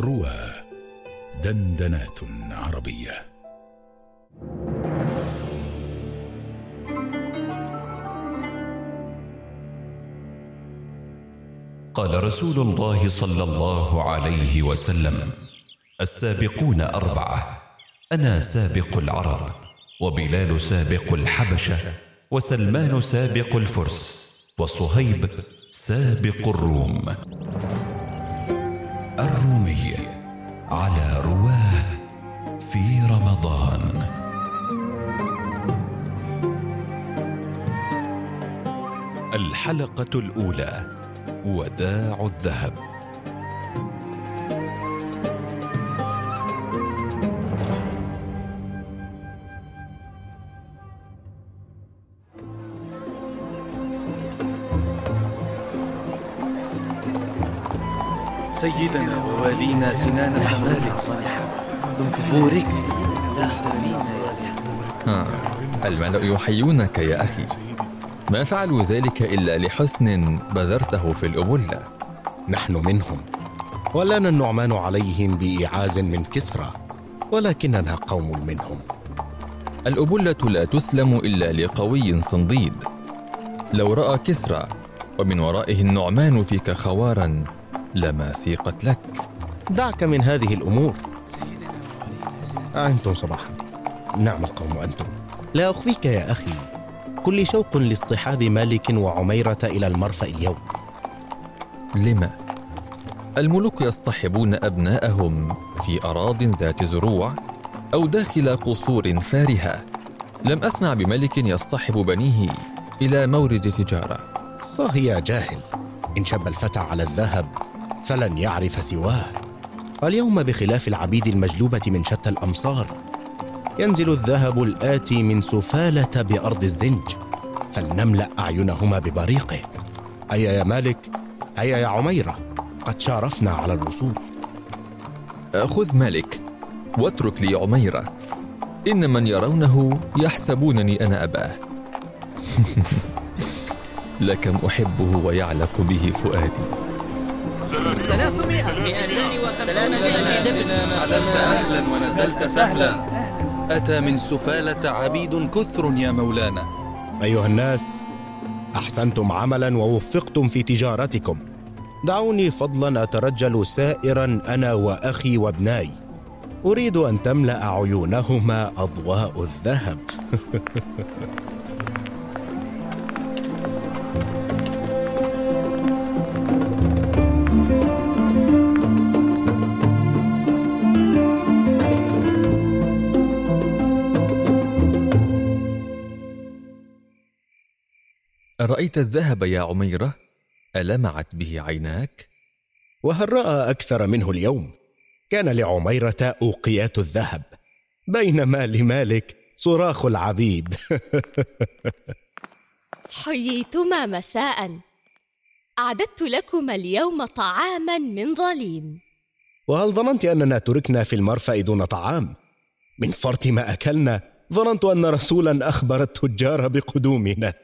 روى دندنات عربية. قال رسول الله صلى الله عليه وسلم السابقون أربعة أنا سابق العرب وبلال سابق الحبشة وسلمان سابق الفرس وصهيب سابق الروم. الرومي على رواه في رمضان. الحلقة الأولى وداع الذهب. سيدنا ووالينا سنان بن مالك بوركت ها الملأ يحيونك يا أخي. ما فعلوا ذلك إلا لحسن بذرته في الأبلة. نحن منهم. ولنا النعمان عليهم بإيعاز من كسرى ولكننا قوم منهم. الأبلة لا تسلم إلا لقوي صنديد. لو رأى كسرى ومن ورائه النعمان فيك خوارا لما سيقت لك. دعك من هذه الأمور. أنتم صباحا. نعم القوم أنتم. لا أخفيك يا أخي. كل شوق لاصطحاب مالك وعميرة إلى المرفأ اليوم. لما؟ الملوك يصطحبون أبناءهم في أراض ذات زروع أو داخل قصور فارهة. لم أسمع بملك يصطحب بنيه إلى مورد تجارة. صه يا جاهل. إن شب الفتى على الذهب فلن يعرف سواه. اليوم بخلاف العبيد المجلوبة من شتى الأمصار ينزل الذهب الآتي من سفالة بأرض الزنج فلنملأ أعينهما ببريقه. هيا يا مالك هيا يا عميرة قد شارفنا على الوصول. خذ مالك واترك لي عميرة. إن من يرونه يحسبونني أنا أباه. لكم أحبه ويعلق به فؤادي. علمت أهلا ونزلت سهلا أتى من سفالة عبيد كثر يا مولانا. أيها الناس أحسنتم عملا ووفقتم في تجارتكم. دعوني فضلا أترجل سائرا أنا وأخي وابناي. أريد أن تملأ عيونهما أضواء الذهب. أرأيت الذهب يا عميرة؟ ألمعت به عيناك؟ وهل رأى أكثر منه اليوم؟ كان لعميرة أوقيات الذهب بينما لمالك صراخ العبيد حييتما مساء أعددت لكما اليوم طعاما من ظليم وهل ظننت أننا تركنا في المرفأ دون طعام؟ من فرط ما أكلنا ظننت أن رسولا أخبر التجار بقدومنا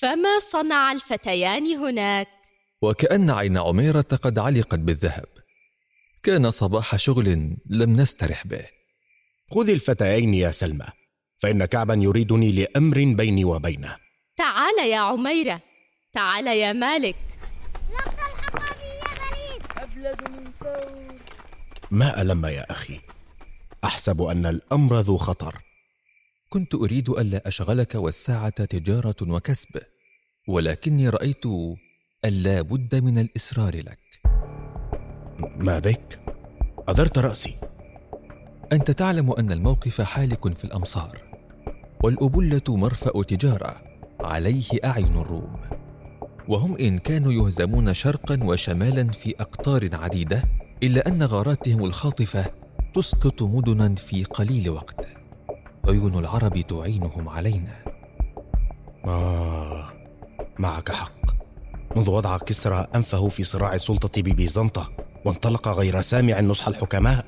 فما صنع الفتيان هناك؟ وكأن عين عميرة قد علقت بالذهب. كان صباح شغل لم نسترح به. خذ الفتيين يا سلمى فإن كعبا يريدني لأمر بيني وبينه. تعال يا عميرة. تعال يا مالك. ما ألم يا أخي؟ أحسب أن الأمر ذو خطر. كنت أريد ألا أشغلك والساعة تجارة وكسب ولكني رأيت ألا بد من الإصرار لك. ما بك؟ أدرت رأسي. أنت تعلم أن الموقف حالك في الأمصار والأبلة مرفأ تجارة عليه أعين الروم. وهم إن كانوا يهزمون شرقا وشمالا في أقطار عديدة إلا أن غاراتهم الخاطفة تسقط مدنا في قليل وقت. عيون العرب تعينهم علينا. آه معك حق. منذ وضع كسرى أنفه في صراع السلطة ببيزنطة وانطلق غير سامع نصح الحكماء.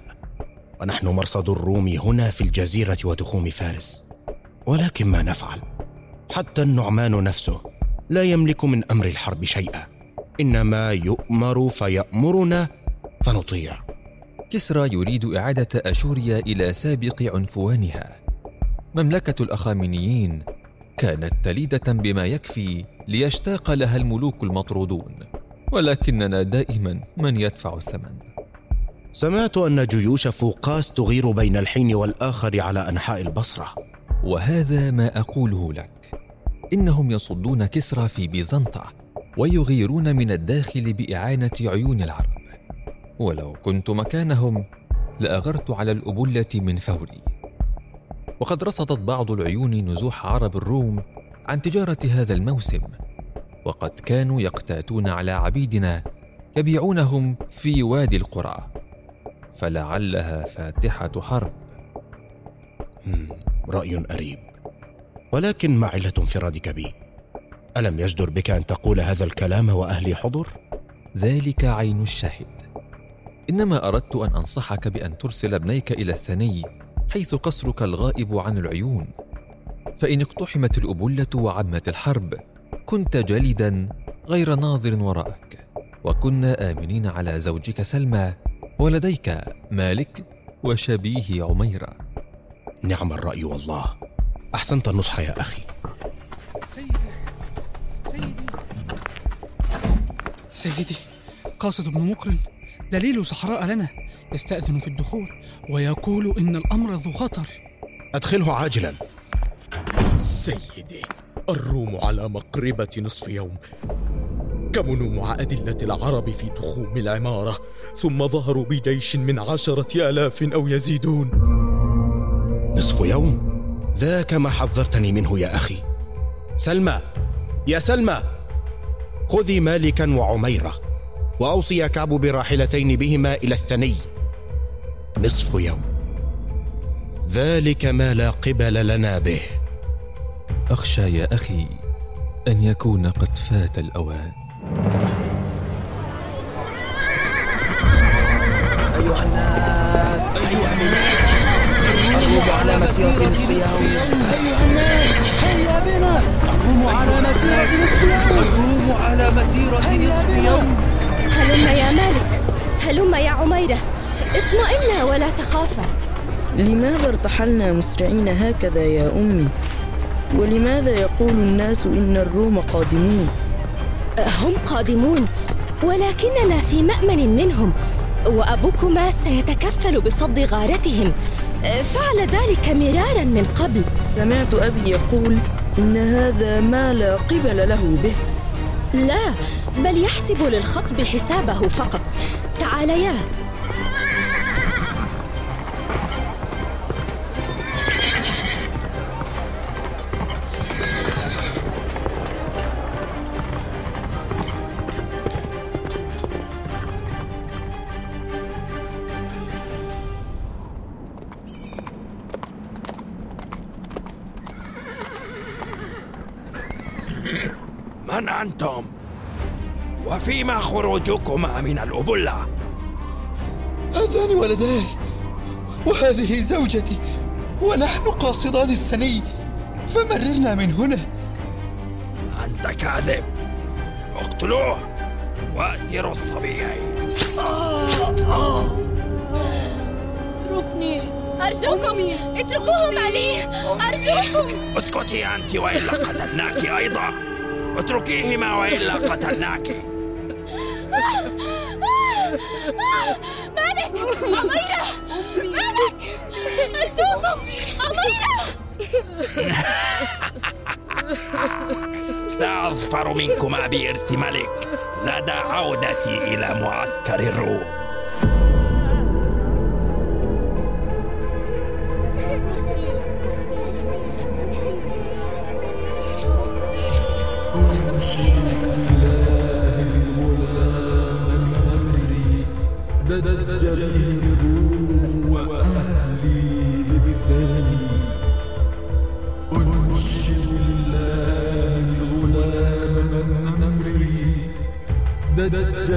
ونحن مرصد الروم هنا في الجزيرة وتخوم فارس. ولكن ما نفعل. حتى النعمان نفسه لا يملك من أمر الحرب شيئا. إنما يؤمر فيأمرنا فنطيع. كسرى يريد إعادة أشوريا إلى سابق عنفوانها. مملكة الأخامنيين كانت تليدة بما يكفي ليشتاق لها الملوك المطرودون ولكننا دائما من يدفع الثمن. سمعت أن جيوش فوقاس تغير بين الحين والآخر على أنحاء البصرة. وهذا ما أقوله لك. إنهم يصدون كسرى في بيزنطة ويغيرون من الداخل بإعانة عيون العرب. ولو كنت مكانهم لأغرت على الأبلة من فوري. وقد رصدت بعض العيون نزوح عرب الروم عن تجارة هذا الموسم وقد كانوا يقتاتون على عبيدنا يبيعونهم في وادي القرى فلعلها فاتحة حرب رأي أريب ولكن ما علة انفرادك بي؟ ألم يجدر بك أن تقول هذا الكلام وأهلي حضر؟ ذلك عين الشاهد إنما أردت أن أنصحك بأن ترسل ابنيك إلى الثني حيث قصرك الغائب عن العيون. فإن اقتحمت الأبلة وعمت الحرب كنت جلدا غير ناظر وراءك. وكنا آمنين على زوجك سلمى ولديك مالك وشبيه عميرة نعم الرأي والله. أحسنت النصح يا أخي. سيدي سيدي. سيدي قاصد بن مقرن دليل صحراء لنا يستأذن في الدخول ويقول إن الأمر ذو خطر. أدخله عاجلا. سيدي الروم على مقربة نصف يوم. كمنوا مع أدلة العرب في تخوم العمارة ثم ظهروا بجيش من عشرة آلاف أو يزيدون. نصف يوم؟ ذاك ما حذرتني منه يا أخي. سلمى يا سلمى! خذي مالكا وعميرة. وأوصي كعب براحلتين بهما إلى الثني. نصف يوم. ذلك ما لا قبل لنا به. أخشى يا أخي أن يكون قد فات الأوان. أيها الناس هيا بنا. الروم على مسيرة نصف يوم. أيها الناس هيا بنا. الروم على مسيرة نصف يوم. الروم على مسيرة نصف. يوم. هلم يا مالك. هلم يا عميرة. اطمئنا ولا تخافا. لماذا ارتحلنا مسرعين هكذا يا أمي؟ ولماذا يقول الناس إن الروم قادمون؟ هم قادمون ولكننا في مأمن منهم وأبوكما سيتكفل بصد غارتهم. فعل ذلك مرارا من قبل. سمعت أبي يقول إن هذا ما لا قبل له به. لا بل يحسب للخطب حسابه فقط. تعاليا من أنتم؟ وفيما خروجكما من الأبلة؟ هذان ولداي وهذه زوجتي ونحن قاصدان الثني فمررنا من هنا؟ أنت كاذب. اقتلوه وأسروا الصبيين. اتركني. أرجوكم اتركوهما لي أرجوكم. اسكتي أنت وإلا قتلناك أيضا. اتركيهما وإلا قتلناك. مالك عميرة مالك أرجوكم عميرة سأظفر منكما بإرث ملك. لدى عودتي إلى معسكر الروم. دج به وأهلي بثني أنشد أمري دج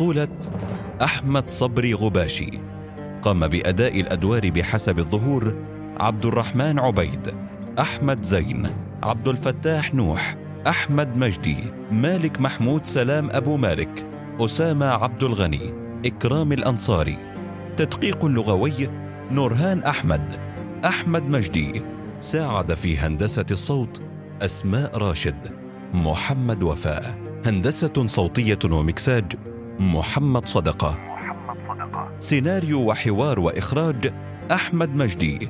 بطولة أحمد صبري غباشي. قام بأداء الأدوار بحسب الظهور عبد الرحمن عبيد أحمد زين عبد الفتاح نوح أحمد مجدي مالك محمود سلام أبو مالك أسامة عبد الغني إكرام الأنصاري. تدقيق لغوي نورهان أحمد أحمد مجدي. ساعد في هندسة الصوت أسماء راشد محمد وفاء. هندسة صوتية ومكساج محمد صدقة. سيناريو وحوار وإخراج أحمد مجدي.